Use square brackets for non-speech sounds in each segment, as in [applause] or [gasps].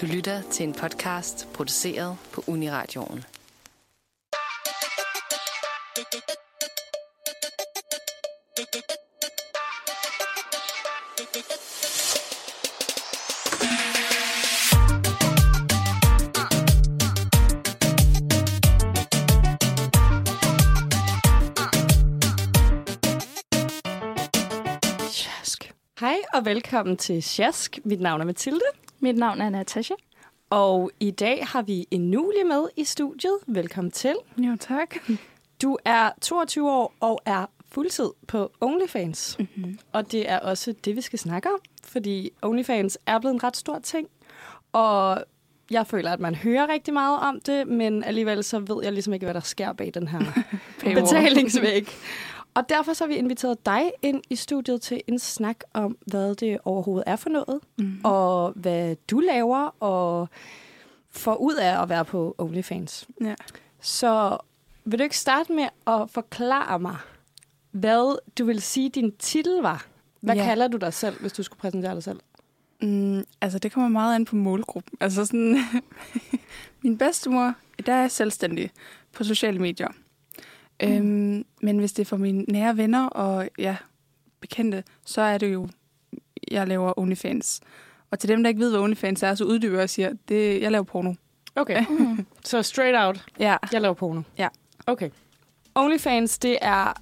Du lytter til en podcast produceret på Uniradioen. Sjask. Hej og velkommen til Sjask. Mit navn er Mathilde. Mit navn er Natasha. Og i dag har vi en Nulie med i studiet. Velkommen til. Jo, tak. Du er 22 år og er fuldtid på OnlyFans. Mm-hmm. Og det er også det, vi skal snakke om. Fordi OnlyFans er blevet en ret stor ting. Og jeg føler, at man hører rigtig meget om det, men alligevel så ved jeg ligesom ikke, hvad der sker bag den her [laughs] betalingsvæg. Og derfor så har vi inviteret dig ind i studiet til en snak om, hvad det overhovedet er for noget, Mm-hmm. og hvad du laver, og får ud af at være på OnlyFans. Ja. Så vil du ikke starte med at forklare mig, hvad du vil sige, din titel var? Hvad Ja. kalder du dig selv, hvis du skulle præsentere dig selv? Mm, altså, det kommer meget an på målgruppen. Altså sådan, [laughs] min bedstemor, der er jeg selvstændig på sociale medier. Mm. Øhm, men hvis det er for mine nære venner og ja, bekendte, så er det jo, jeg laver OnlyFans. Og til dem, der ikke ved, hvad OnlyFans er, så uddyber jeg og siger, det, jeg laver porno. Okay, [laughs] Mm. så straight out, Ja. jeg laver porno. Ja. Okay. OnlyFans, det er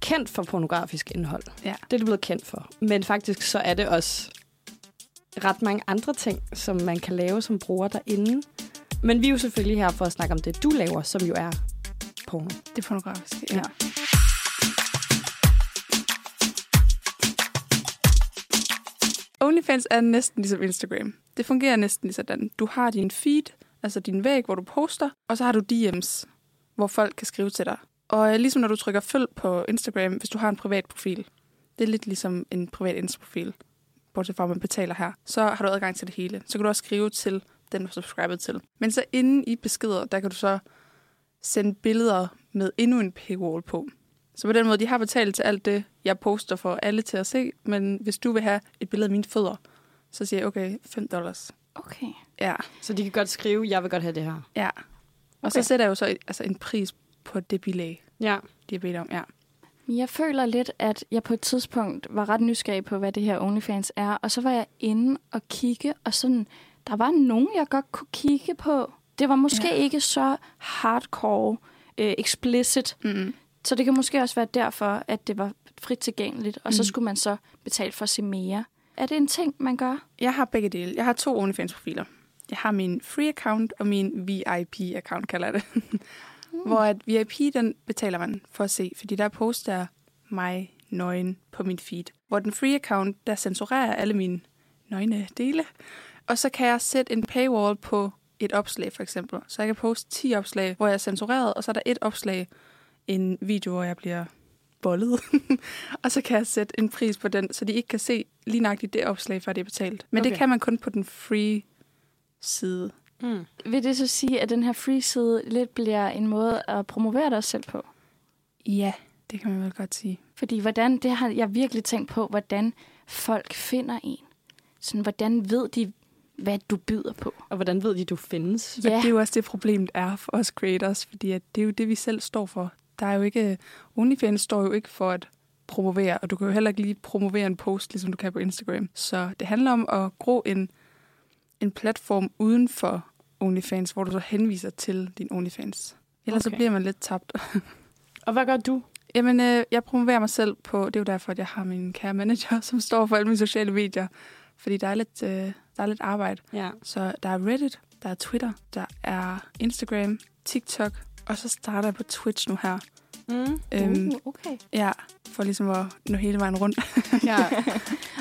kendt for pornografisk indhold. Ja. Det er det blevet kendt for. Men faktisk så er det også ret mange andre ting, som man kan lave som bruger derinde. Men vi er jo selvfølgelig her for at snakke om det, du laver, som jo er porno. Det er pornografisk. Ja. Ja. OnlyFans er næsten ligesom Instagram. Det fungerer næsten lige sådan. Du har din feed, altså din væg, hvor du poster, og så har du DM's, hvor folk kan skrive til dig. Og øh, ligesom når du trykker følg på Instagram, hvis du har en privat profil, det er lidt ligesom en privat Insta-profil, bortset fra, at man betaler her, så har du adgang til det hele. Så kan du også skrive til den, du er subscribet til. Men så inde i beskeder, der kan du så sende billeder med endnu en paywall på. Så på den måde, de har betalt til alt det, jeg poster for alle til at se, men hvis du vil have et billede af mine fødder, så siger jeg, okay, 5 dollars. Okay. Ja, Så de kan godt skrive, jeg vil godt have det her. ja. Og Okay. så sætter jeg jo så et, altså en pris på det bilag, Ja. de har bedt om. Ja. Jeg føler lidt, at jeg på et tidspunkt var ret nysgerrig på, hvad det her OnlyFans er. Og så var jeg inde og kigge, og sådan, der var nogen, jeg godt kunne kigge på. Det var måske Ja. ikke så hardcore, øh, explicit. Mm-hmm. Så det kan måske også være derfor, at det var frit tilgængeligt. Og så Mhm. skulle man så betale for at se mere. Er det en ting, man gør? Jeg har begge dele. Jeg har to OnlyFans-profiler. Jeg har min free account og min VIP-account, kalder jeg det. Mm. Hvor at VIP, den betaler man for at se, fordi der poster jeg mig nøgen på min feed. Hvor den free account, der censurerer alle mine nøgne dele. Og så kan jeg sætte en paywall på et opslag, for eksempel. Så jeg kan poste 10 opslag, hvor jeg er censureret, og så er der et opslag, en video, hvor jeg bliver bollet. [laughs] og så kan jeg sætte en pris på den, så de ikke kan se lige nøjagtigt det opslag, før det er betalt. Men okay. Det kan man kun på den free side. Mm. Vil det så sige, at den her free side lidt bliver en måde at promovere dig selv på? Ja, det kan man vel godt sige. Fordi hvordan, det har jeg virkelig tænkt på, hvordan folk finder en. Sådan, hvordan ved de, hvad du byder på? Og hvordan ved de, du findes? Ja. Og det er jo også det problem, der er for os creators, fordi at det er jo det, vi selv står for. Der er jo ikke... OnlyFans står jo ikke for at promovere, og du kan jo heller ikke lige promovere en post, ligesom du kan på Instagram. Så det handler om at gro en, en platform uden for OnlyFans, hvor du så henviser til din OnlyFans. Ellers okay. så bliver man lidt tabt. [laughs] Og hvad gør du? Jamen, øh, jeg promoverer mig selv på... Det er jo derfor, at jeg har min kære manager, [laughs] som står for alle mine sociale medier. Fordi der er lidt, øh, der er lidt arbejde. Ja. Så der er Reddit, der er Twitter, der er Instagram, TikTok, og så starter jeg på Twitch nu her. Mm. Øhm, Uh, okay. ja, for ligesom at nå hele vejen rundt. [laughs] ja.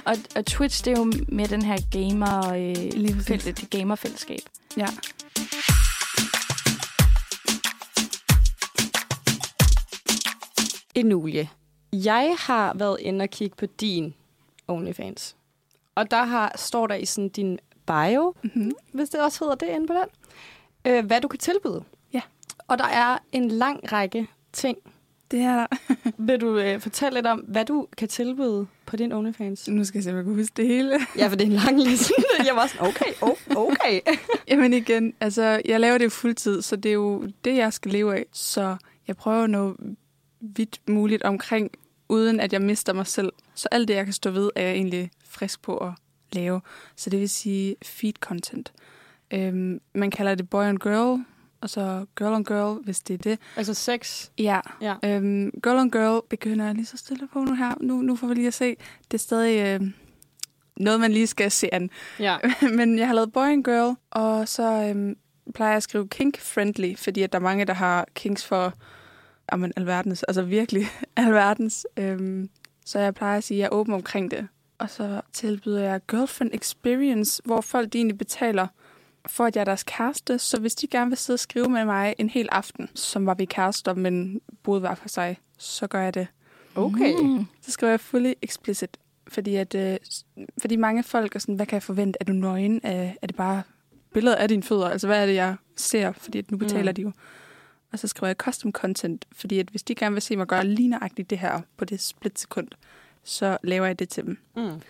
Og, og Twitch, det er jo med den her gamer, Lige øh, fælt, det gamerfællesskab. ja. Emilie, jeg har været inde og kigge på din OnlyFans. Og der har, står der i sådan din bio, Mm-hmm. hvis det også hedder det inde på den, øh, hvad du kan tilbyde. Ja. Og der er en lang række ting, Det er der. [laughs] Vil du øh, fortælle lidt om, hvad du kan tilbyde på din OnlyFans? Nu skal jeg se, om jeg kan huske det hele. Ja, for det er en lang liste. [laughs] jeg var sådan, okay, oh, okay. [laughs] Jamen igen, altså, jeg laver det jo fuldtid, så det er jo det, jeg skal leve af. Så jeg prøver noget vidt muligt omkring, uden at jeg mister mig selv. Så alt det, jeg kan stå ved, er jeg egentlig frisk på at lave. Så det vil sige feed content. Øhm, man kalder det boy and girl, og så girl on girl, hvis det er det. Altså sex. Ja. Ja. Øhm, girl on girl begynder jeg lige så stille på nu her. Nu, nu får vi lige at se. Det er stadig øh, noget, man lige skal se an. Ja. [laughs] Men jeg har lavet boy and girl, og så øhm, plejer jeg at skrive kink-friendly, fordi at der er mange, der har kinks for jamen, alverdens, altså virkelig [laughs] alverdens. Øhm, så jeg plejer at sige, at jeg er åben omkring det. Og så tilbyder jeg girlfriend experience, hvor folk de egentlig betaler for, at jeg er deres kæreste. Så hvis de gerne vil sidde og skrive med mig en hel aften, som var vi kærester, men boede hver for sig, så gør jeg det. Okay. Mm. Så skriver jeg fully explicit, fordi, at, øh, fordi mange folk er sådan, hvad kan jeg forvente? Er du nøgen? Er, er det bare billeder af dine fødder? Altså, hvad er det, jeg ser? Fordi at nu betaler mm. de jo. Og så skriver jeg custom content, fordi at hvis de gerne vil se mig gøre lige nøjagtigt det her på det splitsekund, så laver jeg det til dem. Mm.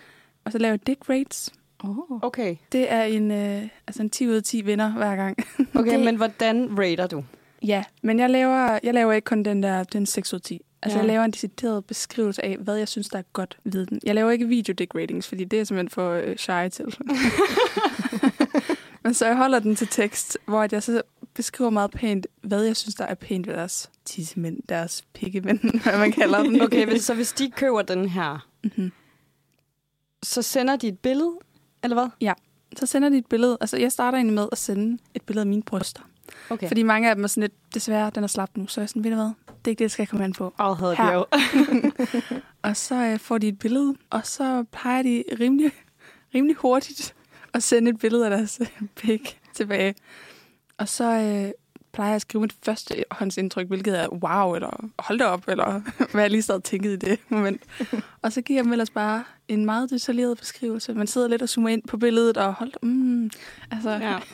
Og så laver jeg dick rates. Oh. Okay. Det er en, øh, altså en 10 ud af 10 vinder hver gang. [laughs] Okay, Det- men hvordan rater du? ja, men jeg laver, jeg laver ikke kun den der, den 6 ud af 10. Altså, Ja. jeg laver en decideret beskrivelse af, hvad jeg synes, der er godt ved den. Jeg laver ikke video dick ratings, fordi det er simpelthen for øh, shy til. [laughs] [laughs] Men så jeg holder den til tekst, hvor jeg så beskriver meget pænt, hvad jeg synes, der er pænt ved deres tissemænd, deres pikkemænd, [laughs] hvad man kalder dem. [laughs] Okay, hvis, så hvis de køber den her, mm-hmm. så sender de et billede, eller hvad? Så sender de et billede. Altså, jeg starter egentlig med at sende et billede af mine bryster. Okay. Fordi mange af dem er sådan lidt, desværre, den er slap nu. Så er jeg sådan, ved du hvad, det er ikke det, jeg skal komme an på. Åh, havde de jo. [laughs] Og så øh, får de et billede, og så plejer de rimelig, rimelig hurtigt at sende et billede af deres øh, pik tilbage. Og så øh, plejer jeg at skrive mit første håndsindtryk, hvilket er wow, eller hold da op, eller [laughs] hvad jeg lige sad og tænkede i det [laughs] moment. Og så giver jeg dem ellers bare en meget detaljeret beskrivelse. Man sidder lidt og zoomer ind på billedet, og hold mm, altså, Ja. [laughs]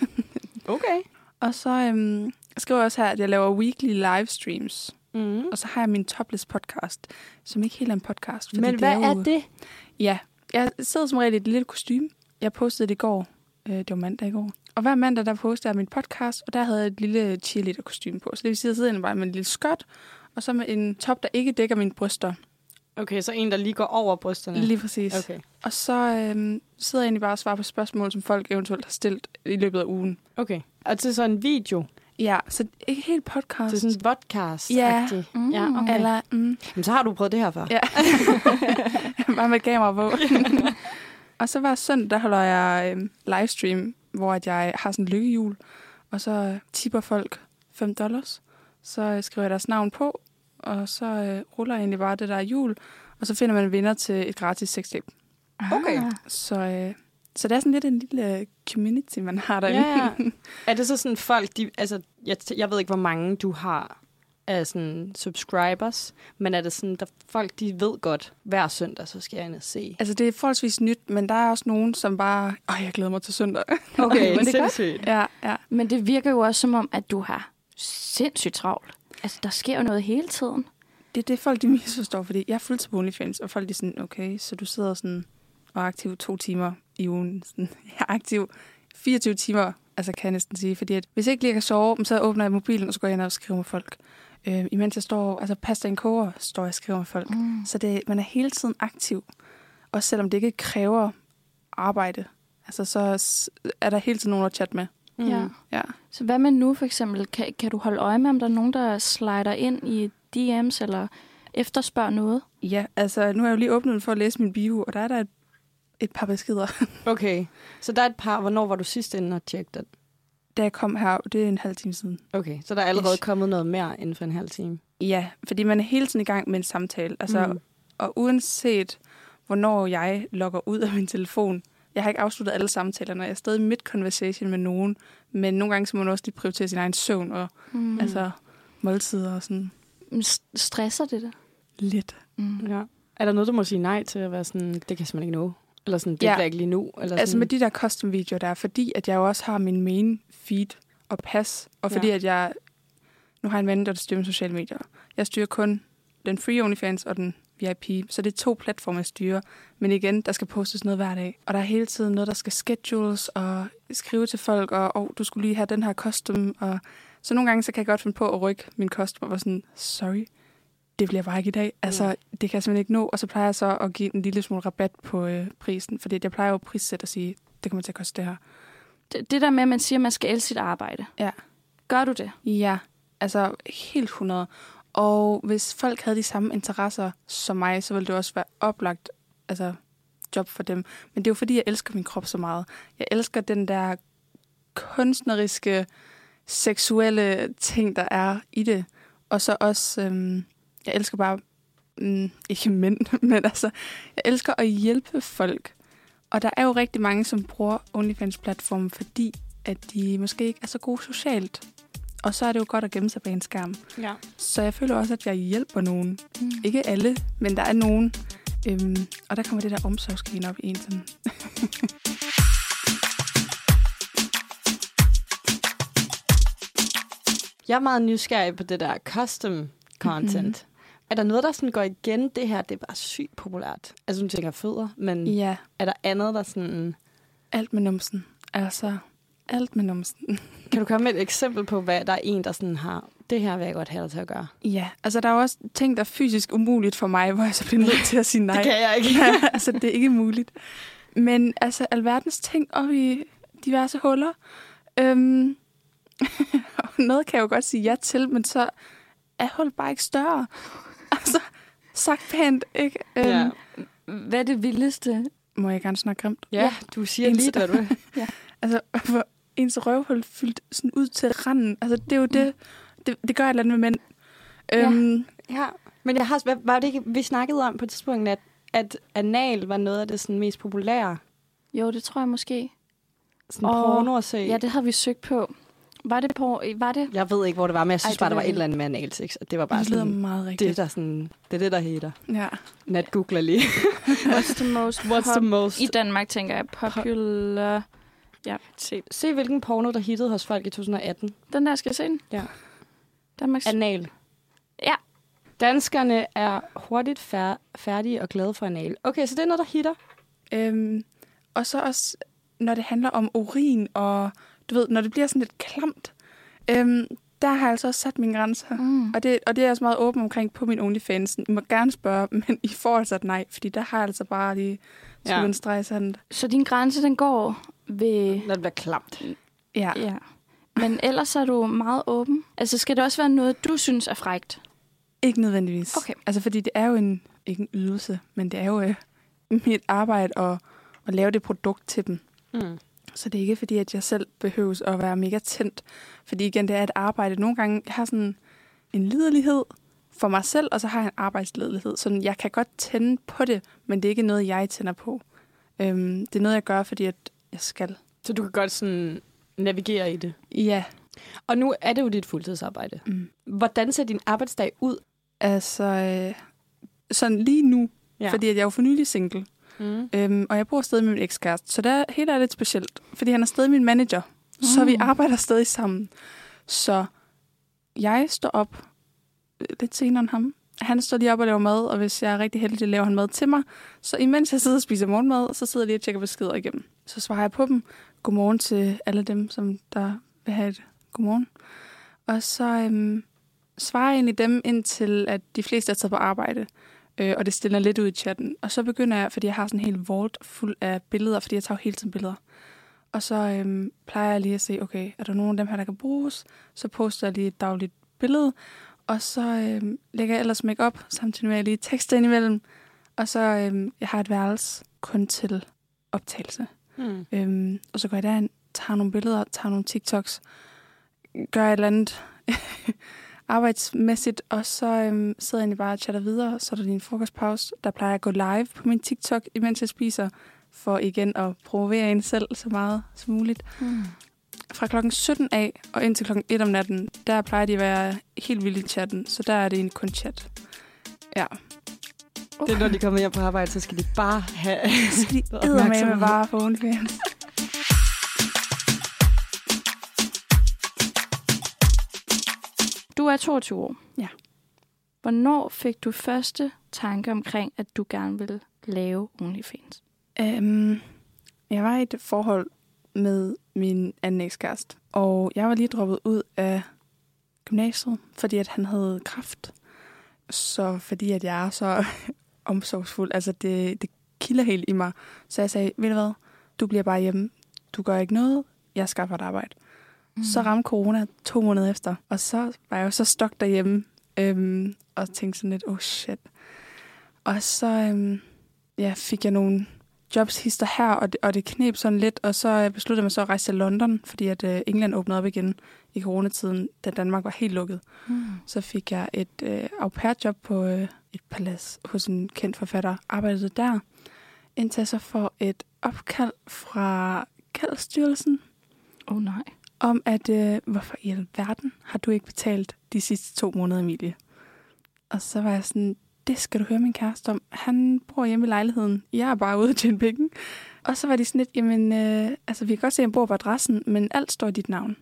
Okay. Og så øhm, skriver jeg også her, at jeg laver weekly livestreams. Mm. Og så har jeg min topless podcast, som ikke helt er en podcast. Fordi Men hvad er, er jo, det? Ja, jeg sidder som regel i et lille kostume. Jeg postede det i går. Øh, det var mandag i går. Og hver mandag, der postede jeg min podcast, og der havde jeg et lille cheerleader kostume på. Så det vil sige, at jeg sidder bare med en lille skørt, og så med en top, der ikke dækker mine bryster. Okay, så en, der lige går over brysterne. Lige præcis. Okay. Og så øhm, sidder jeg egentlig bare og svarer på spørgsmål, som folk eventuelt har stillet i løbet af ugen. Okay. Og til sådan en video. Ja, så ikke helt podcast. Er sådan en podcast Ja. Mm. ja okay. Eller, mm, Men så har du prøvet det her før. Ja. [laughs] bare med kamera på. [laughs] og så hver søndag, der holder jeg øhm, livestream, hvor at jeg har sådan en lykkehjul, og så øh, tipper folk 5 dollars. Så øh, skriver jeg deres navn på, og så øh, ruller jeg egentlig bare det der hjul, og så finder man en vinder til et gratis sextape. Okay. Ah. Så, øh, så det er sådan lidt en lille øh, community, man har derinde. Ja, ja. Er det så sådan folk, de, altså, jeg, jeg ved ikke, hvor mange du har af sådan subscribers, men er det sådan, der folk, de ved godt, hver søndag, så skal jeg ind og se. Altså, det er forholdsvis nyt, men der er også nogen, som bare... Åh, jeg glæder mig til søndag. [laughs] Okay, [laughs] Men det er godt. sindssygt. ja, ja. Men det virker jo også som om, at du har sindssygt travlt. Altså, der sker jo noget hele tiden. Det er det, folk de misforstår, fordi jeg er fuldtid på OnlyFans, og folk de er sådan, okay, så du sidder sådan og er aktiv to timer i ugen. [laughs] Sådan, jeg er aktiv 24 timer, altså kan jeg næsten sige, fordi at, hvis jeg ikke lige kan sove, så åbner jeg mobilen, og så går jeg ind og skriver med folk. Øh, imens jeg står, altså pasta en koger, står jeg og skriver med folk. Mm. Så det, man er hele tiden aktiv, også selvom det ikke kræver arbejde. Altså så er der hele tiden nogen at chatte med. Mm. Ja. Ja. Så hvad med nu for eksempel? Kan, kan du holde øje med, om der er nogen, der slider ind i DM's eller efterspørger noget? Ja, altså nu har jeg jo lige åbnet for at læse min bio, og der er der et, et par beskeder. [laughs] Okay, så der er et par, hvornår var du sidst inde og tjekke den? Da jeg kom her, det er en halv time siden. Okay, så der er allerede Ish. kommet noget mere inden for en halv time. Ja, fordi man er hele tiden i gang med en samtale. Altså, Mm. Og uanset hvornår jeg logger ud af min telefon, jeg har ikke afsluttet alle samtalerne, jeg er stadig midt conversation med nogen, men nogle gange så må man også lige prioritere sin egen søvn og Mm. altså måltider og sådan Stresser det dig? lidt. Mm. Ja. Er der noget, du må sige nej til at være sådan, det kan jeg simpelthen ikke nå? Eller sådan, det Ja. bliver ikke lige nu? Eller Altså sådan. med de der custom videoer der, fordi at jeg jo også har min main feed og pas, og fordi Ja. at jeg, nu har jeg en ven, der styrer sociale medier. Jeg styrer kun den free OnlyFans og den VIP. Så det er to platforme, jeg styrer. Men igen, der skal postes noget hver dag. Og der er hele tiden noget, der skal schedules og skrive til folk, og oh, du skulle lige have den her custom. Og så nogle gange, så kan jeg godt finde på at rykke min custom og være sådan, sorry, det bliver bare ikke i dag. Altså, det kan jeg simpelthen ikke nå. Og så plejer jeg så at give en lille smule rabat på øh, prisen, fordi jeg plejer jo at prissætte og sige, det kommer til at koste det her. Det, det der med, at man siger, at man skal elske sit arbejde. Ja. Gør du det? Ja, altså helt 100. Og hvis folk havde de samme interesser som mig, så ville det også være oplagt altså, job for dem. Men det er jo fordi, jeg elsker min krop så meget. Jeg elsker den der kunstneriske, seksuelle ting, der er i det. Og så også, øhm, jeg elsker bare, mm, ikke mænd, [laughs] men altså, jeg elsker at hjælpe folk. Og der er jo rigtig mange, som bruger OnlyFans-platformen, fordi at de måske ikke er så gode socialt. Og så er det jo godt at gemme sig bag en skærm. Ja. Så jeg føler også, at jeg hjælper nogen. Mm. Ikke alle, men der er nogen. Øhm, og der kommer det der omsorgsgen op i en sådan. [laughs] Jeg er meget nysgerrig på det der custom content. Mm-hmm. Er der noget, der sådan går igen? Det her, det er bare sygt populært. Altså, nu tænker fødder, men Ja, er der andet, der sådan... alt med numsen. Altså, alt med numsen. [laughs] Kan du komme med et eksempel på, hvad der er en, der sådan har... Det her vil jeg godt have dig til at gøre. Ja, altså der er jo også ting, der er fysisk umuligt for mig, hvor jeg så bliver nødt til at sige [laughs] nej. Det kan jeg ikke. [laughs] altså, det er ikke muligt. Men altså, alverdens ting op i diverse huller. Øhm, og noget kan jeg jo godt sige ja til, men så er hullet bare ikke større. Altså, sagt pænt, ikke? Øhm, Ja. Hvad er det vildeste? Må jeg gerne snakke grimt? ja, du siger En- lige, hvad du [laughs] vil. Altså, hvor ens røvhul fyldt sådan ud til randen. Altså, det er jo det, det, det gør et eller andet med mænd. Ja. Øhm, Ja, men jeg har, hvad- var det ikke, vi snakkede om på et tidspunkt, at, at anal var noget af det sådan mest populære Jo, det tror jeg måske. sådan Åh, porno at se. Ja, det havde vi søgt på. Var det på... Var det? Jeg ved ikke, hvor det var, men jeg synes Ej, det bare, der var et eller andet med analsex, og det var bare det sådan, meget rigtigt. det, der sådan, det er det, der hedder. Ja. Nat googler lige. [laughs] What's the most... What's the most? I Danmark tænker jeg popular... Ja, se. Se, hvilken porno, der hittede hos folk i 2018. Den der, skal jeg se den? Ja. Danmarks... Anal. Ja. Danskerne er hurtigt fær- færdige og glade for anal. Okay, så det er noget, der hitter. Øhm, og så også, når det handler om urin, og du ved, når det bliver sådan lidt klamt, øhm, der har jeg altså også sat mine grænser. Mm. Og det, og det er jeg også meget åben omkring på min OnlyFans. I må gerne spørge, [laughs] men I får altså et nej, fordi der har jeg altså bare lige Ja. en streg sådan. Så din grænse, den går ved... Når det bliver klamt. Ja. Ja. Men ellers er du meget åben. Altså, skal det også være noget, du synes er frægt? Ikke nødvendigvis. Okay. Altså, fordi det er jo en, ikke en ydelse, men det er jo øh, [laughs] mit arbejde at, at lave det produkt til dem. Mm. Så det er ikke fordi, at jeg selv behøves at være mega tændt. Fordi igen, det er et arbejde. Nogle gange jeg har sådan en liderlighed for mig selv, og så har jeg en arbejdsledelighed. Så jeg kan godt tænde på det, men det er ikke noget, jeg tænder på. Øhm, det er noget, jeg gør, fordi at jeg skal. Så du kan godt sådan navigere i det. Ja, Og nu er det jo dit fuldtidsarbejde. mm. Hvordan ser din arbejdsdag ud? altså øh, sådan lige nu, ja. fordi at jeg er jo for nylig single. Mm. Øhm, og jeg bor stadig med min ekskæreste, så der hele er lidt specielt, fordi han er stadig min manager. Mm. Så vi Mm. arbejder stadig sammen. Så jeg står op øh, lidt senere end ham. Han står lige op og laver mad, og hvis jeg er rigtig heldig, laver han mad til mig. Så imens jeg sidder og spiser morgenmad, så sidder jeg lige og tjekker beskeder igennem. Så svarer jeg på dem. Godmorgen til alle dem, som der vil have et godmorgen. Og så øhm, svarer jeg egentlig dem, indtil at de fleste er taget på arbejde øh, og det stiller lidt ud i chatten. Og så begynder jeg, fordi jeg har sådan en hel vault fuld af billeder, fordi jeg tager jo hele tiden billeder. Og så øhm, plejer jeg lige at se, okay, er der nogen af dem her, der kan bruges? Så poster jeg lige et dagligt billede, og så øhm, lægger jeg ellers make op samtidig med, at jeg lige tekster indimellem. Og så øhm, jeg har et værelse kun til optagelse. Mm. Øhm, og så går jeg derind, tager nogle billeder, tager nogle TikToks, gør et eller andet [laughs] arbejdsmæssigt, og så øhm, sidder jeg egentlig bare og chatter videre. Så er der lige en frokostpause. Der plejer jeg at gå live på min TikTok, imens jeg spiser, for igen at provokere en selv så meget som muligt. Mm. Fra klokken 17 af og indtil klokken 1 om natten, der plejer de at være helt vildt i chatten, så der er det en kun chat. Ja. Det er, når de kommer hjem på arbejde, så skal de bare have [laughs] Så de [laughs] Opmærksomhed. eddermame bare på OnlyFans. Du er 22 år. Ja. Hvornår fik du første tanke omkring, at du gerne ville lave OnlyFans? Øhm, jeg var i et forhold med min anden ekskæreste, og jeg var lige droppet ud af gymnasiet, fordi at han havde kraft. Så fordi at jeg er så [laughs] omsorgsfuld, altså det, det kilder helt i mig. Så jeg sagde, ved du hvad, du bliver bare hjemme. Du gør ikke noget, jeg skaffer et arbejde. Mm. Så ramte corona to måneder efter, og så var jeg jo så stok derhjemme, øhm, og tænkte sådan lidt, oh shit. Og så øhm, ja, fik jeg nogle jobs hister her, og det, og det knep sådan lidt, og så besluttede jeg mig så at rejse til London, fordi at øh, England åbnede op igen i coronatiden, da Danmark var helt lukket. Mm. Så fik jeg et øh, au pair-job på øh, et palads hos en kendt forfatter, arbejdede der, indtil jeg så får et opkald fra Kaldstyrelsen Oh nej. Om, at øh, hvorfor i alverden har du ikke betalt de sidste to måneder, Emilie? Og så var jeg sådan, det skal du høre min kæreste om. Han bor hjemme i lejligheden. Jeg er bare ude til en penge. Og så var de sådan lidt, jamen, øh, altså vi kan godt se, at han bor på adressen, men alt står i dit navn.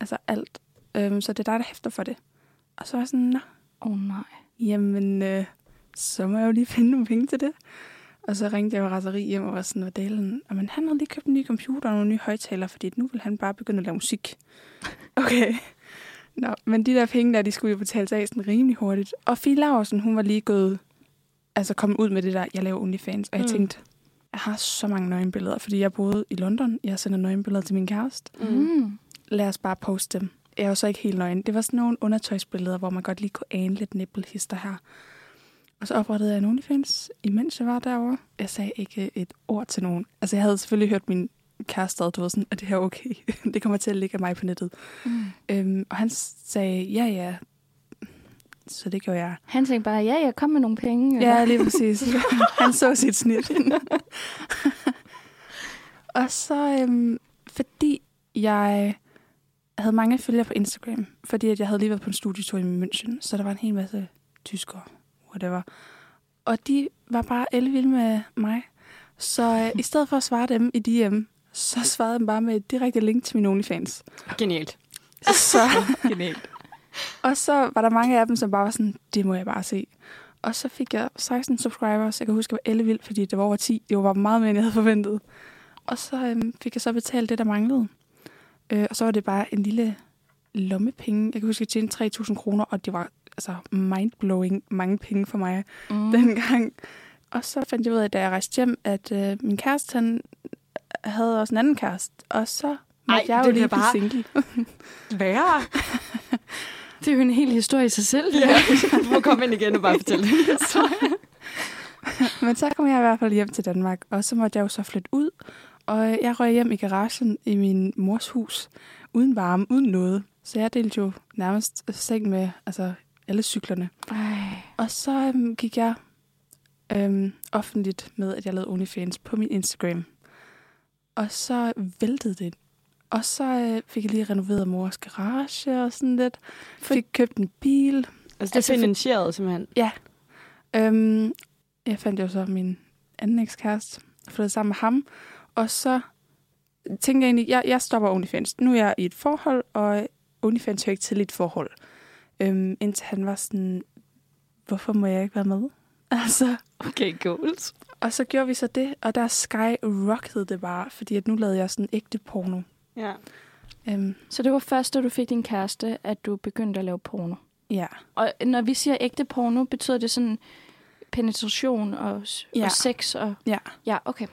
Altså alt. Øhm, så det er dig, der hæfter for det. Og så var jeg sådan, nå, Oh nej. jamen, øh, så må jeg jo lige finde nogle penge til det. Og så ringte jeg jo raseri hjem og var sådan, hvad delen? Og men han havde lige købt en ny computer og nogle nye højtalere, fordi nu vil han bare begynde at lave musik. [laughs] Okay. Nå, men de der penge der, de skulle jo betales af sådan rimelig hurtigt. Og Fie Laursen, hun var lige gået, altså kommet ud med det der, jeg laver OnlyFans. Og jeg Mm. tænkte, jeg har så mange nøgenbilleder, fordi jeg boede i London. Jeg sender nøgenbilleder til min kæreste. Mm. Lad os bare poste dem. Jeg er jo så ikke helt nøgen. Det var sådan nogle undertøjsbilleder, hvor man godt lige kunne ane lidt nippelhister her. Og så oprettede jeg en OnlyFans, imens jeg var derovre. Jeg sagde ikke et ord til nogen. Altså, jeg havde selvfølgelig hørt min kæreste, ad, du ved sådan, at det her er okay. [laughs] det kommer til at ligge af mig på nettet. Mm. Øhm, og han sagde, ja, ja. Så det gjorde jeg. Han tænkte bare, ja, jeg kom med nogle penge. Ja, lige præcis. [laughs] Han så sit snit. [laughs] og så, øhm, fordi jeg havde mange følgere på Instagram, fordi at jeg havde lige været på en studietur i München, så der var en hel masse tyskere, whatever. Og de var bare elvilde med mig. Så øh, i stedet for at svare dem i DM, så svarede jeg dem bare med et direkte link til min OnlyFans. Genialt. Så, [laughs] Genialt. og så var der mange af dem, som bare var sådan, det må jeg bare se. Og så fik jeg 16 subscribers. Jeg kan huske, at jeg var ellevild, fordi det var over 10. Det var meget mere, end jeg havde forventet. Og så øhm, fik jeg så betalt det, der manglede. Øh, og så var det bare en lille lommepenge. Jeg kan huske, at jeg tjente 3.000 kroner, og det var altså mindblowing mange penge for mig Mm. dengang. Og så fandt jeg ud af, da jeg rejste hjem, at øh, min kæreste, han havde også en anden kæreste. Og så måtte Ej, jeg jo det lige bare- single. [laughs] Værre. [laughs] Det er jo en hel historie i sig selv. Ja. Du må komme ind igen og bare fortælle den. [laughs] Men så kom jeg i hvert fald hjem til Danmark, og så måtte jeg jo så flytte ud. Og jeg røg hjem i garagen i min mors hus, uden varme, uden noget. Så jeg delte jo nærmest seng med altså, alle cyklerne. Ej. Og så øhm, gik jeg øhm, offentligt med, at jeg lavede OnlyFans på min Instagram. Og så væltede det. Og så øh, fik jeg lige renoveret mors garage og sådan lidt. Fik købt en bil. Altså, det Altså, er for- finansieret simpelthen. Øhm, jeg fandt jo så min anden ekskæreste og flyttede sammen med ham. Og så tænkte jeg egentlig, jeg, jeg stopper OnlyFans. Nu er jeg i et forhold, og OnlyFans hører ikke til et forhold. Øhm, indtil han var sådan, hvorfor må jeg ikke være med? [laughs] Altså, Okay, goals. og så gjorde vi så det, og der skyrockede det bare, fordi at nu lavede jeg sådan ægte porno. Ja. Øhm, Så det var først, da du fik din kæreste, at du begyndte at lave porno. ja. Og når vi siger ægte porno, betyder det sådan penetration og, ja. Og sex? Og... Ja. Ja, okay.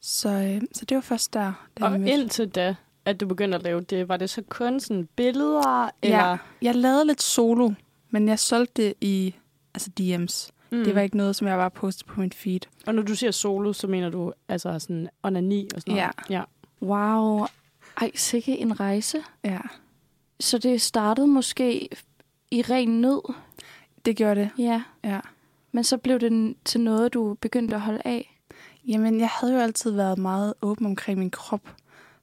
Så, øh, så det var først der, da Og indtil da, at du begyndte at lave det, var det så kun sådan billeder? Eller? Ja, jeg lavede lidt solo, men jeg solgte det i altså DM's. Mm. Det var ikke noget, som jeg bare postede på min feed. Og når du siger solo, så mener du altså sådan onani og sådan noget? ja. Wow. Ej, sikke en rejse. Ja, Så det startede måske i ren nød, det gjorde det. ja. Ja. Men så blev det til noget, du begyndte at holde af. Jamen, jeg havde jo altid været meget åben omkring min krop.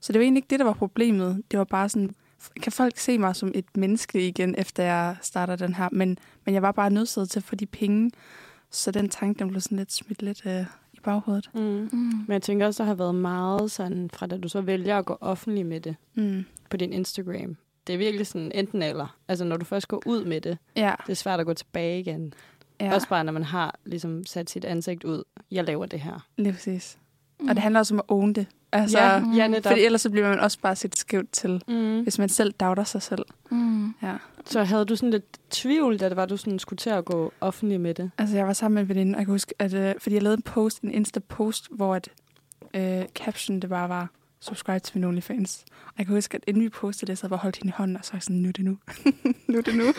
Så det var egentlig ikke det, der var problemet. Det var bare sådan, kan folk se mig som et menneske igen, efter jeg starter den her? Men, men jeg var bare nødsaget til at få de penge. Så den tanke, den blev sådan lidt smidt lidt øh, i baghovedet. Mm. Mm. Men jeg tænker også, der har været meget sådan, fra da du så vælger at gå offentlig med det Mm. på din Instagram. det er virkelig sådan enten eller. Altså, når du først går ud med det, Ja, det er svært at gå tilbage igen. ja. Også bare, når man har ligesom sat sit ansigt ud. Jeg laver det her. lige præcis. Og det handler også om at own det. Altså, ja, Mm. ja, netop. fordi ellers så bliver man også bare set skævt til, Mm. hvis man selv doubter sig selv. Mm. Ja. Så havde du sådan lidt tvivl, da det var, du sådan skulle til at gå offentlig med det? Altså, jeg var sammen med en veninde, og jeg kan huske, at, øh, fordi jeg lavede en post, en Insta-post, hvor at, øh, caption det bare var, subscribe til min OnlyFans. Og jeg kan huske, at inden vi postede det, jeg bare holdt hende i hånden, og så var jeg sådan, nu er det nu. [laughs] nu er det nu.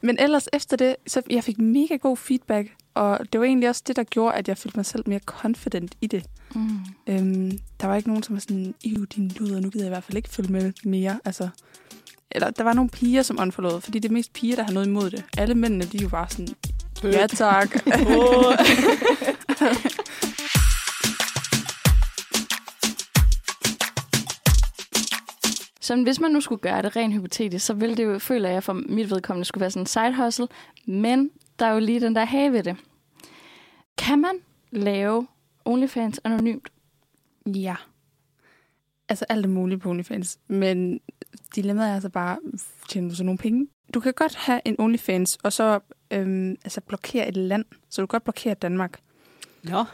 Men ellers efter det, så jeg fik mega god feedback, og det var egentlig også det, der gjorde, at jeg følte mig selv mere confident i det. Mm. Øhm, der var ikke nogen, som var sådan, iv, din luder, nu gider jeg i hvert fald ikke følge med mere. Altså, eller der var nogle piger, som unfollowede, fordi det er mest piger, der har noget imod det. Alle mændene, de er jo bare sådan, ja tak. [laughs] [laughs] Så hvis man nu skulle gøre det rent hypotetisk, så ville det jo, føler jeg for mit vedkommende, skulle være sådan en side hustle. Men der er jo lige den der have ved det. Kan man lave OnlyFans anonymt? Ja. Altså alt er muligt på OnlyFans, men dilemmaet er altså bare, tjener du så nogle penge? Du kan godt have en OnlyFans, og så øhm, altså blokere et land, så du kan godt blokere Danmark. Nå,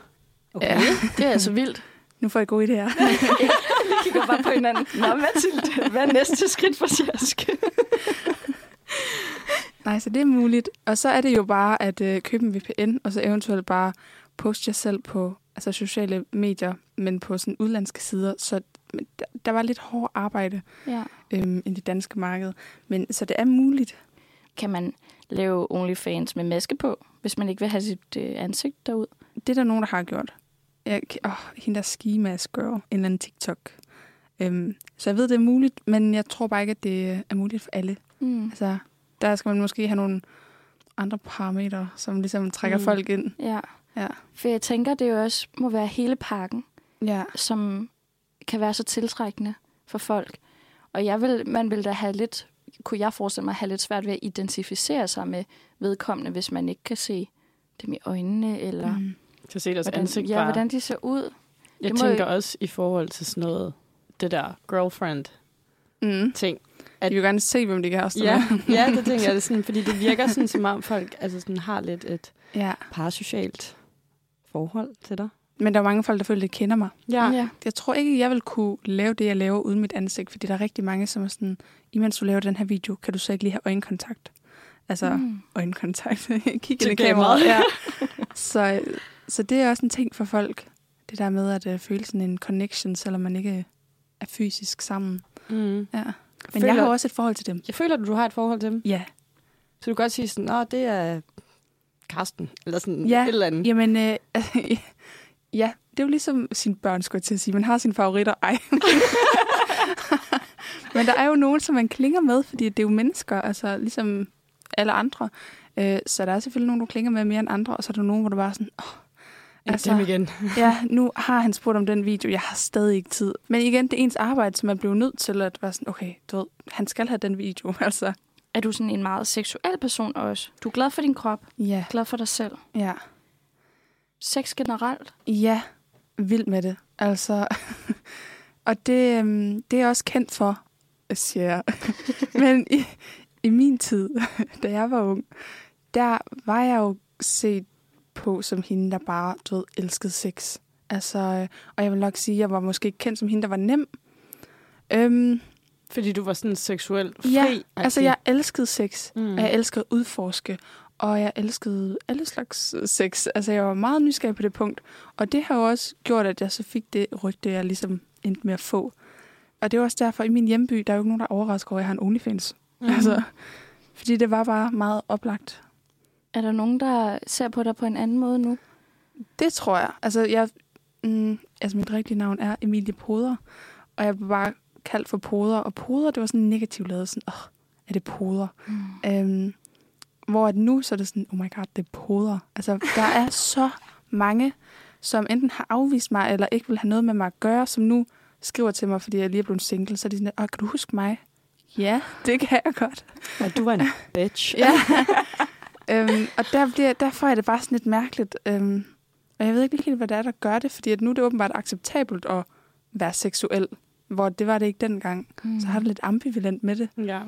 okay. Ja. Det er altså vildt. Nu får jeg gode idéer. [laughs] Vi kigger bare på hinanden. Nå, Mathilde, hvad er næste skridt for Sjask? Nej, så det er muligt. Og så er det jo bare at øh, købe en VPN, og så eventuelt bare poste jer selv på altså sociale medier, men på sådan udlandske sider. Så der, der var lidt hårdt arbejde Ja. øhm, i det danske marked. Men så det er muligt. Kan man lave OnlyFans med maske på, hvis man ikke vil have sit øh, ansigt derud? Det er der nogen, der har gjort. Jeg, åh, hende der skimask girl, en eller anden TikTok. Øhm, så jeg ved, det er muligt, men jeg tror bare ikke, at det er muligt for alle. Mm. Altså, der skal man måske have nogle andre parametre, som ligesom trækker mm. folk ind. Ja. Ja. For jeg tænker, det jo også må være hele pakken, Ja. som kan være så tiltrækkende for folk. Og jeg vil, man vil da have lidt, kunne jeg forestille mig, have lidt svært ved at identificere sig med vedkommende, hvis man ikke kan se dem i øjnene, eller mm. Så se deres hvordan, ansigt ja, bare. hvordan de ser ud. Jeg det tænker jo- også i forhold til sådan noget, det der girlfriend-ting. Mm. At... De vil gerne se, hvem de kan også Ja, ja, det [laughs] tænker jeg, det sådan, fordi det virker sådan, som om folk altså sådan, har lidt et ja. parasocialt forhold til dig. Men der er mange folk, der føler, de kender mig. Ja. ja. Jeg tror ikke, jeg vil kunne lave det, jeg laver uden mit ansigt, fordi der er rigtig mange, som er sådan, imens du laver den her video, kan du så ikke lige have øjenkontakt? Altså, mm. Øjenkontakt. [laughs] Kig ind i kameraet. kameraet. Ja. [laughs] så, så det er også en ting for folk. Det der med at uh, føle sådan en connection, selvom man ikke er fysisk sammen. Mm. Ja. Men Føler- jeg har også et forhold til dem. Jeg føler, at du har et forhold til dem. Ja. Så du kan godt sige sådan, åh, det er Karsten, eller sådan Ja, et eller andet. Jamen, øh, [laughs] ja, det er jo ligesom sine børn, skulle jeg til at sige. Man har sine favoritter. Ej. [laughs] Men der er jo nogen, som man klinger med, fordi det er jo mennesker, altså ligesom alle andre. Øh, så der er selvfølgelig nogen, du klinger med mere end andre, og så er der nogen, hvor du bare er sådan, åh, altså, dem igen. [laughs] ja, nu har han spurgt om den video, jeg har stadig ikke tid. Men igen, det er ens arbejde, så man bliver nødt til at være sådan, okay, du ved, han skal have den video, [laughs] altså. Er du sådan en meget seksuel person også? Du er glad for din krop, Ja, glad for dig selv. ja. Sex generelt? Ja, vild med det. Altså, [laughs] og det, øhm, det er jeg også kendt for, siger jeg. Men i, i min tid, da jeg var ung, der var jeg jo set på som hende, der bare, du ved, elskede sex. Altså, øh, og jeg vil nok sige, at jeg var måske ikke kendt som hende, der var nem. Øhm, Fordi du var sådan seksuelt fri. ja, altså jeg elskede sex, Mm. og jeg elskede at udforske, og jeg elskede alle slags øh, sex. Altså jeg var meget nysgerrig på det punkt, og det har jo også gjort, at jeg så fik det rygte, jeg ligesom endte med at få. Og det er også derfor, i min hjemby, der er jo ikke nogen, der er overrasket over, at jeg har en OnlyFans. Mm. Altså, fordi det var bare meget oplagt. Er der nogen, der ser på dig på en anden måde nu? Det tror jeg. Altså, jeg, mm, altså mit rigtige navn er Emilie Poder, og jeg blev bare kaldt for Poder, og Poder, det var sådan negativt lavet, sådan, åh, er det Poder? Mm. Øhm, hvor at nu så er det sådan, oh my god, det er poder. Altså, der er [laughs] så mange, som enten har afvist mig, eller ikke vil have noget med mig at gøre, som nu skriver til mig, fordi jeg lige er blevet single. Så er de sådan, åh, kan du huske mig? Ja, det kan jeg godt. Og du var en bitch. Ja. [laughs] øhm, og der, bliver, der får jeg det bare sådan lidt mærkeligt. Øhm, og jeg ved ikke helt, hvad det er, der gør det, fordi at nu er det åbenbart acceptabelt at være seksuel. hvor det var det ikke dengang. Mm. Så har det lidt ambivalent med det. Ja.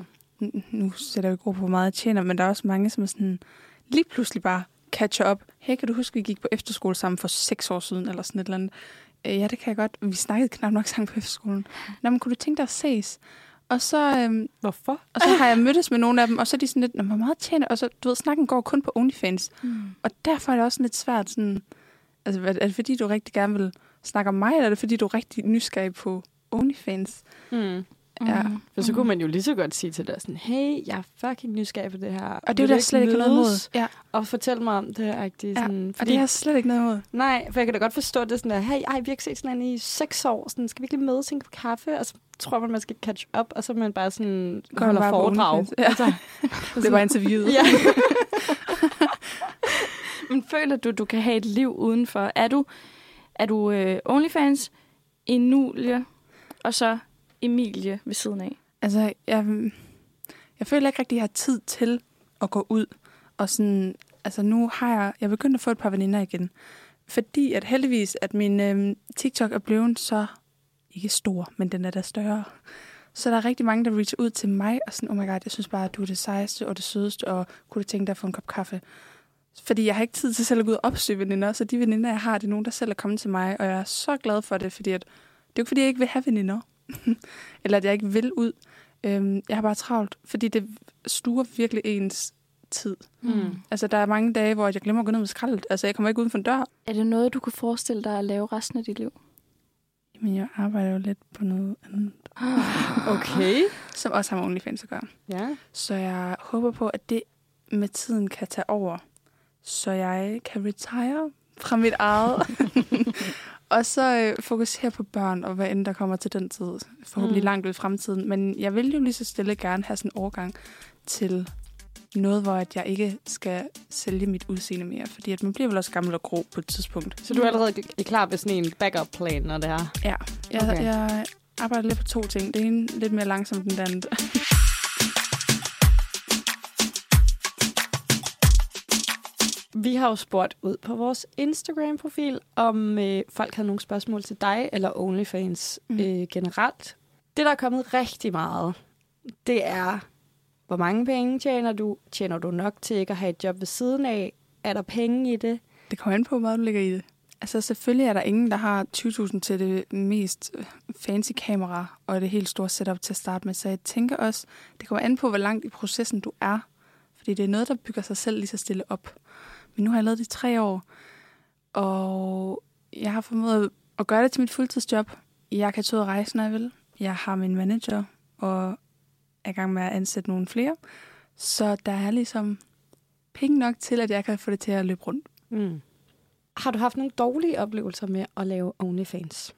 Nu sætter jeg jo på, meget tjener, men der er også mange, som er sådan lige pludselig bare catcher op. Hey, kan du huske, vi gik på efterskole sammen for seks år siden, eller sådan et eller andet? Øh, ja, det kan jeg godt. Vi snakkede knap nok sammen på efterskolen. Nå, men kunne du tænke dig at ses? Og så, øhm, Hvorfor? og så har jeg mødtes med nogle af dem, og så er de sådan lidt, "Nå, hvor meget tjener Og så, du ved, snakken går kun på OnlyFans. Mm. Og derfor er det også lidt svært sådan... Altså, er det fordi, du rigtig gerne vil snakke om mig, eller er det fordi, du er rigtig nysgerrig på OnlyFans? Mm. Ja. Mm. For så kunne man jo lige så godt sige til dig sådan, hey, jeg er fucking nysgerrig på det her. Og det er jo der slet ikke noget imod. Ja, Og fortæl mig om det. Ja, sådan, og det har jeg slet ikke noget imod. Nej, for jeg kan da godt forstå det sådan der, hey, ej, vi har ikke set sådan en i seks år, sådan, skal vi ikke lige mødes på kaffe? Og så tror man, man skal catch up, og så man bare sådan, Går holder bare foredrag. Ja. Altså, [laughs] Det var interviewet. ja. [laughs] Men føler du, du kan have et liv udenfor? Er du, er du øh, OnlyFans, Enulie, og så Emilie ved siden af? Altså, jeg, jeg føler ikke rigtig, at jeg har tid til at gå ud. Og sådan, altså nu har jeg, jeg begyndt at få et par veninder igen. Fordi at heldigvis, at min øhm, TikTok er blevet så, ikke stor, men den er da større. Så der er rigtig mange, der reacher ud til mig og sådan, oh my god, jeg synes bare, at du er det sejeste og det sødeste, og kunne du tænke dig at få en kop kaffe? Fordi jeg har ikke tid til selv at gå ud og opsøge veninder, så de veninder, jeg har, det er nogen, der selv er kommet til mig, og jeg er så glad for det, fordi at, det er jo ikke, fordi jeg ikke vil have veninder, [laughs] eller at jeg ikke vil ud. Øhm, jeg har bare travlt, fordi det sluger virkelig ens tid. Mm. Altså, der er mange dage, hvor jeg glemmer at gå ned med skraldet. Altså, jeg kommer ikke uden for en dør. Er det noget, du kunne forestille dig at lave resten af dit liv? Men jeg arbejder jo lidt på noget andet, [gasps] Okay. som også har med OnlyFans at gøre. Ja. Så jeg håber på, at det med tiden kan tage over, så jeg kan retire fra mit eget. [laughs] og så øh, fokusere på børn, og hvad end der kommer til den tid. Forhåbentlig Mm. langt ud i fremtiden. Men jeg vil jo lige så stille gerne have sådan en overgang til noget, hvor at jeg ikke skal sælge mit udseende mere. Fordi at man bliver vel også gammel og grå på et tidspunkt. Så du er allerede er klar ved sådan en backup-plan, når det er? Ja, jeg, okay. jeg arbejder lidt på to ting. Det ene lidt mere langsomt end det andet. [laughs] Vi har jo spurgt ud på vores Instagram-profil, om øh, folk havde nogle spørgsmål til dig eller OnlyFans Mm. øh, generelt. Det, der er kommet rigtig meget, det er, hvor mange penge tjener du? Tjener du nok til ikke at have et job ved siden af? Er der penge i det? Det kommer an på, hvor meget du ligger i det. Altså selvfølgelig er der ingen, der har 20.000 til det mest øh, fancy kamera og det helt store setup til at starte med. Så jeg tænker også, det kommer an på, hvor langt i processen du er. Fordi det er noget, der bygger sig selv lige så stille op. Men nu har jeg lavet det i tre år, og jeg har formået at gøre det til mit fuldtidsjob. Jeg kan tage ud og rejse, når jeg vil. Jeg har min manager, og er i gang med at ansætte nogle flere. Så der er ligesom penge nok til, at jeg kan få det til at løbe rundt. Mm. Har du haft nogle dårlige oplevelser med at lave OnlyFans?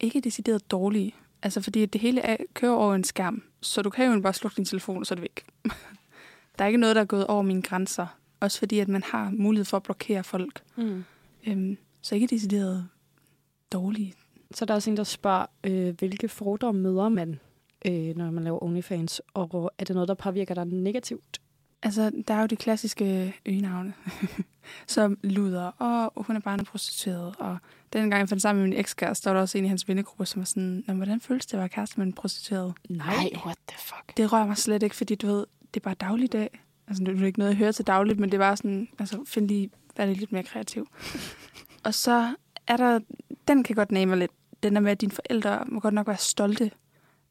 ikke decideret dårlige. Altså, fordi det hele er, kører over en skærm. Så du kan jo bare slukke din telefon, og så er det væk. [laughs] der er ikke noget, der er gået over mine grænser. Også fordi, at man har mulighed for at blokere folk. Mm. Øhm, så ikke decideret dårlige. Så der er også en, der spørger, øh, hvilke fordomme møder man, øh, når man laver OnlyFans? Og er det noget, der påvirker dig negativt? Altså, der er jo de klassiske øgenavne, [laughs] som luder, og hun er bare en prostitueret. Og den gang jeg fandt sammen med min ekskæreste, der var der også en i hans vennegruppe, som var sådan, Nå, hvordan føles det at være kæreste med en prostitueret? Nej, what the fuck? Det rører mig slet ikke, fordi du ved, det er bare dagligdag. Altså, det er ikke noget, jeg hører til dagligt, men det bare sådan, altså, find lige, vær lige lidt mere kreativ. [laughs] og så er der, den kan godt name lidt, den der med, at dine forældre må godt nok være stolte.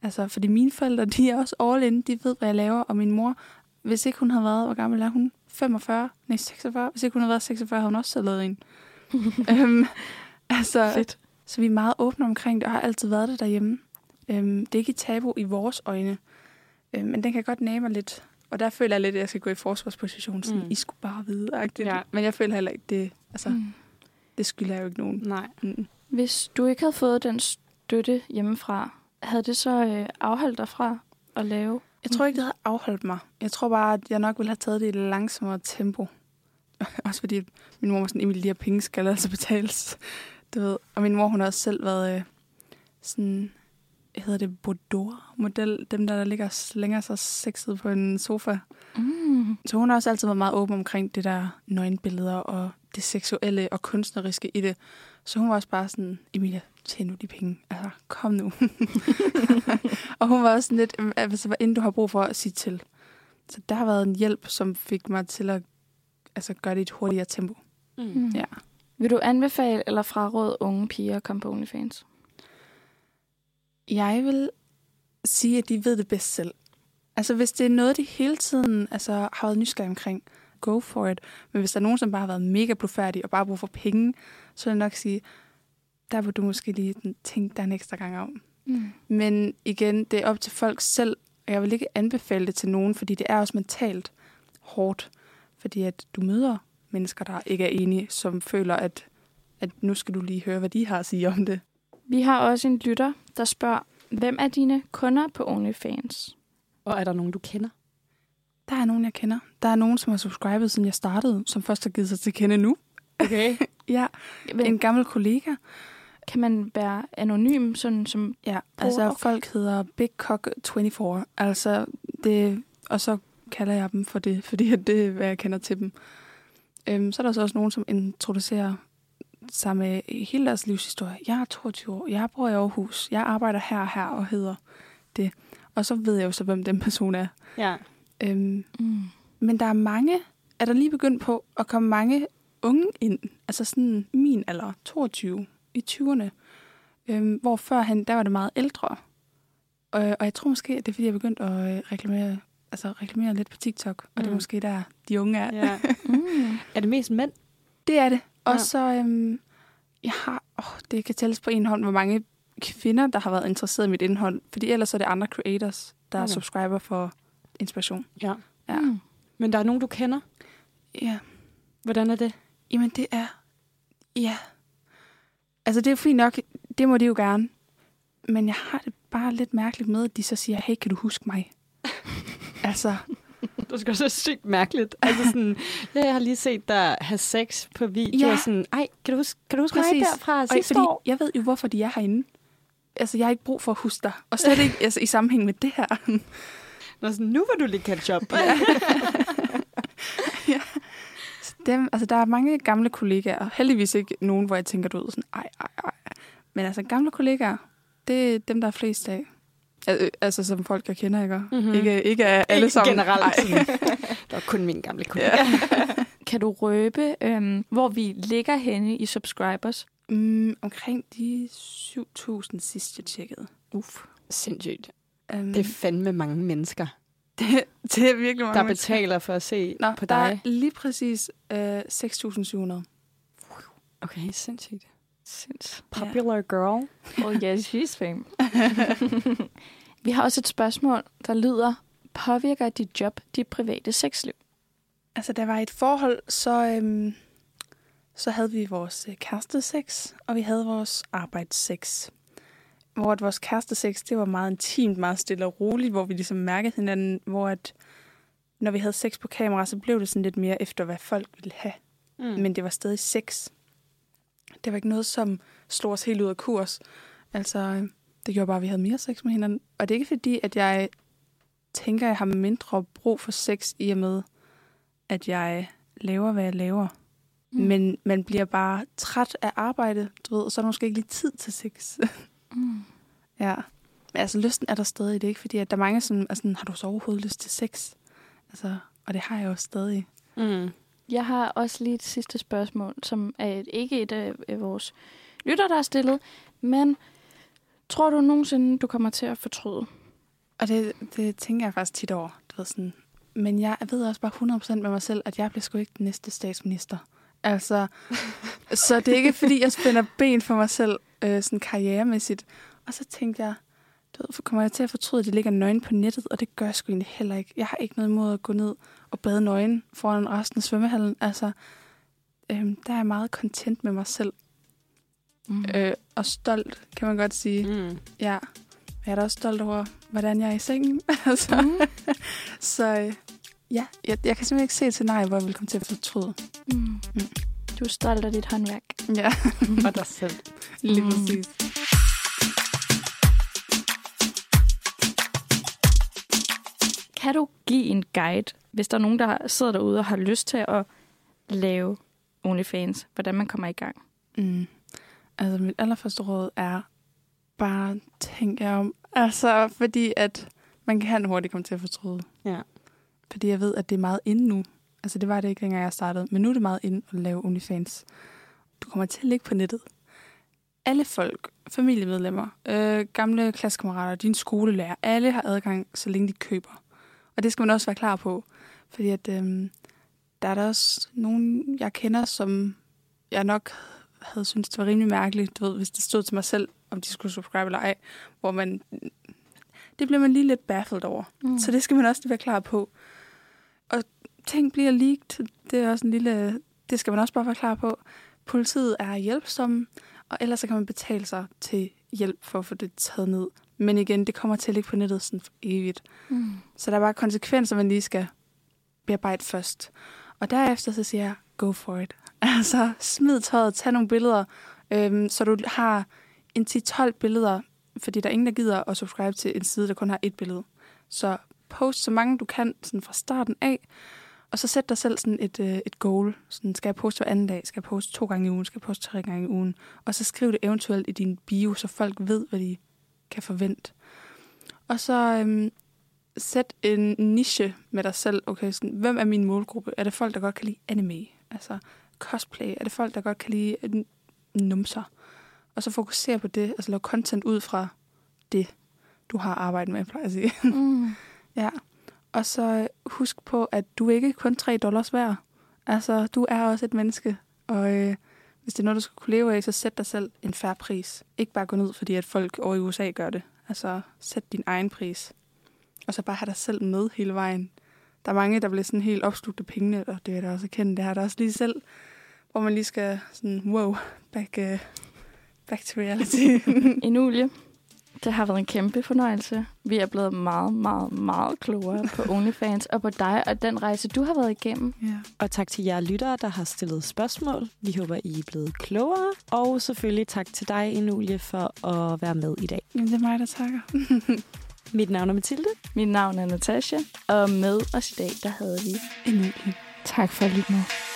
Altså, fordi mine forældre, de er også all in, de ved, hvad jeg laver, og min mor, hvis ikke hun havde været, hvor gammel er hun? 45? Nej, 46. Hvis ikke hun havde været 46, havde hun også selv lavet en. [laughs] øhm, altså, Fedt. så vi er meget åbne omkring det, og har altid været det derhjemme. Øhm, det er ikke et tabu i vores øjne, øhm, men den kan godt mig lidt. Og der føler jeg lidt, at jeg skal gå i forsvarsposition, sådan, Mm. I skulle bare vide -agtigt. Ja. Men jeg føler heller ikke, det, altså, mm. Mm. det skylder jeg jo ikke nogen. Nej. Mm. Hvis du ikke havde fået den støtte hjemmefra, havde det så øh, afholdt dig fra at lave? Jeg tror ikke, det havde afholdt mig. Jeg tror bare, at jeg nok ville have taget det i et langsommere tempo. [laughs] også fordi min mor var sådan, Emil, de her penge skal altså betales. Du ved. Og min mor, hun har også selv været øh, sådan, hvad hedder det, Bordeaux-model. Dem der, der ligger og slænger sig sexet på en sofa. Mm. Så hun har også altid været meget åben omkring det der nøgenbilleder og det seksuelle og kunstneriske i det. Så hun var også bare sådan, Emilia, tjen nu de penge. Altså, kom nu. [laughs] og hun var også sådan lidt, "Øhm, altså, hvad end du har brug for at sige til. Så der har været en hjælp, som fik mig til at altså, gøre det i et hurtigere tempo. Mm. Ja. Vil du anbefale eller fraråde unge piger at komme på OnlyFans? Jeg vil sige, at de ved det bedst selv. Altså, hvis det er noget, de hele tiden altså, har været nysgerrige omkring, go for it. Men hvis der er nogen, som bare har været mega blufærdige og bare bruger for penge, så vil jeg nok sige, der vil du måske lige tænke dig en ekstra gang om. Mm. Men igen, det er op til folk selv, og jeg vil ikke anbefale det til nogen, fordi det er også mentalt hårdt. Fordi at du møder mennesker, der ikke er enige, som føler, at, at nu skal du lige høre, hvad de har at sige om det. Vi har også en lytter, der spørger, hvem er dine kunder på OnlyFans? Og er der nogen, du kender? Der er nogen, jeg kender. Der er nogen, som har subscribet, siden jeg startede, som først har givet sig til kende nu. Okay. [laughs] Ja, Hvem, en gammel kollega. kan man være anonym, sådan som... Ja, Bruger- altså folk hedder Big Cock 24. Altså, det, og så kalder jeg dem for det, [laughs] fordi det er, hvad jeg kender til dem. Øhm, så er der så også nogen, som introducerer sig med hele deres livshistorie. Jeg er 22 år, jeg bor i Aarhus, jeg arbejder her og her og hedder det. Og så ved jeg jo så, hvem den person er. Ja. Øhm, Mm. Men der er mange, er der lige begyndt på at komme mange unge ind, altså sådan min alder, 22, i 20'erne, øhm, hvor førhen, der var det meget ældre. Og, og jeg tror måske, at det er, fordi jeg er begyndt at øh, reklamere, altså reklamere lidt på TikTok, og mm. det er Mm. måske der, de unge er. ja. [laughs] Mm. Er det mest mænd? Det er det. Og Ja. så, øhm, jeg har, åh, det kan tælles på en hånd, hvor mange kvinder, der har været interesseret i mit indhold, fordi ellers er det andre creators, der okay. Okay. subscriber for inspiration. Ja. Ja. Mm. Men der er nogen, du kender? Ja. Hvordan er det? Jamen, det er... Ja. Altså, det er fint nok. Det må de jo gerne. Men jeg har det bare lidt mærkeligt med, at de så siger, hey, kan du huske mig? [laughs] altså, [laughs] Det skal så sygt mærkeligt. Altså sådan, ja, jeg har lige set dig have sex på video. Ja. Og sådan, ej, kan du huske, kan du huske mig Præcis. der fra og sidste fordi år? jeg ved jo, hvorfor de er herinde. Altså, jeg har ikke brug for at huske dig. Og slet ikke altså, i sammenhæng med det her. Nå, sådan, nu vil du lige catch up. [laughs] Så dem, altså, der er mange gamle kollegaer. Heldigvis ikke nogen, hvor jeg tænker, du ved, sådan, ej, ej, ej. Men altså, gamle kollegaer, det er dem, der er flest af. Al- Altså, som folk, jeg kender, ikke? Mhm. Mm-hmm. Ikke, ikke alle Ikke sammen. generelt. Ej. Sådan. [laughs] Det var kun min gamle kollega. Ja. [laughs] Kan du røbe, øhm, hvor vi ligger henne i subscribers? Mm, omkring de 7.000 sidst, jeg tjekkede. Uff, sindssygt. Um, Det er fandme mange mennesker, [laughs] det, det er virkelig mange der mennesker. betaler for at se Nå, på der er dig. lige præcis øh, 6.700. Okay, sindssygt. Sinds. Popular girl. Oh yes, she's fame. Vi har også et spørgsmål, der lyder, påvirker dit job dit private sexliv? Altså, der var et forhold, så, øhm, så havde vi vores øh, kærestesex, og vi havde vores arbejdssex. Hvor at vores kærestesex, det var meget intimt, meget stille og roligt, hvor vi ligesom mærkede hinanden, hvor at når vi havde sex på kamera, så blev det sådan lidt mere efter, hvad folk ville have. Mm. men det var stadig sex. Det var ikke noget, som slog os helt ud af kurs. Altså, øh, det gjorde bare, at vi havde mere sex med hinanden. Og det er ikke fordi, at jeg tænker, at jeg har mindre brug for sex i og med, at jeg laver, hvad jeg laver. Mm. Men man bliver bare træt af arbejde, du ved, og så er der måske ikke lige tid til sex. Mm. [laughs] ja. Men altså, lysten er der stadig. Det er ikke fordi, at der er mange, som er sådan, har du så overhovedet lyst til sex? Altså, og det har jeg jo stadig. Mm. Jeg har også lige et sidste spørgsmål, som er et, ikke et af af vores lytter, der har stillet, men tror du nogensinde, du kommer til at fortryde? Og det, det tænker jeg faktisk tit over. Du ved, sådan. Men jeg ved også bare 100% med mig selv, at jeg bliver sgu ikke den næste statsminister. Altså, [laughs] så det er ikke, fordi jeg spænder ben for mig selv øh, sådan karrieremæssigt. Og så tænkte jeg, du ved, kommer jeg til at fortryde, at det ligger nøgen på nettet, og det gør jeg sgu egentlig heller ikke. Jeg har ikke noget imod at gå ned og bade nøgen foran resten af svømmehallen. Altså, øh, der er jeg meget content med mig selv. Mm. Øh, og stolt, kan man godt sige. Mm. Ja, jeg er da også stolt over, hvordan jeg er i sengen. [laughs] altså, Mm. så øh, ja, jeg, jeg kan simpelthen ikke se et scenarie, hvor jeg vil komme til at fortryde. Mm. Du er stolt af dit håndværk. Ja, [laughs] Og dig [laughs] selv. lige Mm. præcis. Kan du give en guide, hvis der er nogen, der sidder derude og har lyst til at lave OnlyFans, hvordan man kommer i gang? Mm. Altså, mit allerførste råd er bare tænk jer om. Altså, fordi at man kan hurtigt komme til at fortryde. Ja. Fordi jeg ved, at det er meget inde nu. Altså, det var det ikke, dengang jeg startede. Men nu er det meget inde at lave OnlyFans. Du kommer til at ligge på nettet. Alle folk, familiemedlemmer, øh, gamle klassekammerater, dine skolelærer, alle har adgang, så længe de køber. Og det skal man også være klar på. Fordi at, øh, der er der også nogen, jeg kender, som jeg nok havde syntes, det var rimelig mærkeligt, du ved, hvis det stod til mig selv, om de skulle subscribe eller ej, hvor man, det bliver man lige lidt baffled over. Mm. Så det skal man også være klar på. Og ting bliver leaked, det er også en lille, det skal man også bare være klar på. Politiet er hjælpsomme, og ellers så kan man betale sig til hjælp for at få det taget ned. Men igen, det kommer til at ligge på nettet sådan for evigt. Mm. Så der er bare konsekvenser, man lige skal bearbejde først. Og derefter så siger jeg, go for it. [laughs] Altså, smid tøjet, tag nogle billeder, øhm, så du har en 10-12 billeder, fordi der er ingen, der gider at subscribe til en side, der kun har et billede. Så post så mange du kan sådan fra starten af, og så sæt dig selv sådan et, øh, et goal. Sådan, skal jeg poste hver anden dag? Skal jeg poste to gange i ugen? Skal jeg poste tre gange i ugen? Og så skriv det eventuelt i din bio, så folk ved, hvad de kan forvente. Og så øhm, sæt en niche med dig selv. Okay, sådan, hvem er min målgruppe? Er det folk, der godt kan lide anime? Altså cosplay? Er det folk, der godt kan lide øh, numser? Og så fokusere på det, altså lave content ud fra det, du har arbejdet med, plejer jeg at sige. [laughs] Mm. ja. Og så husk på, at du ikke kun 3 dollars værd. Altså, du er også et menneske. Og øh, hvis det er noget, du skal kunne leve af, så sæt dig selv en færre pris. Ikke bare gå ned, fordi at folk over i USA gør det. Altså, sæt din egen pris. Og så bare have dig selv med hele vejen. Der er mange, der bliver sådan helt opslugt af pengene, og det er der også kende. Det har der også lige selv, hvor man lige skal sådan, wow, back, uh, back to reality. [laughs] Enulie, det har været en kæmpe fornøjelse. Vi er blevet meget, meget, meget klogere på [laughs] OnlyFans og på dig og den rejse, du har været igennem. ja. Og tak til jer lyttere, der har stillet spørgsmål. Vi håber, I er blevet klogere. Og selvfølgelig tak til dig, Enulie, for at være med i dag. Jamen, det er mig, der takker. [laughs] Mit navn er Mathilde. Mit navn er Natasha, og med os i dag, der havde vi Enulie. tak for at lytte med.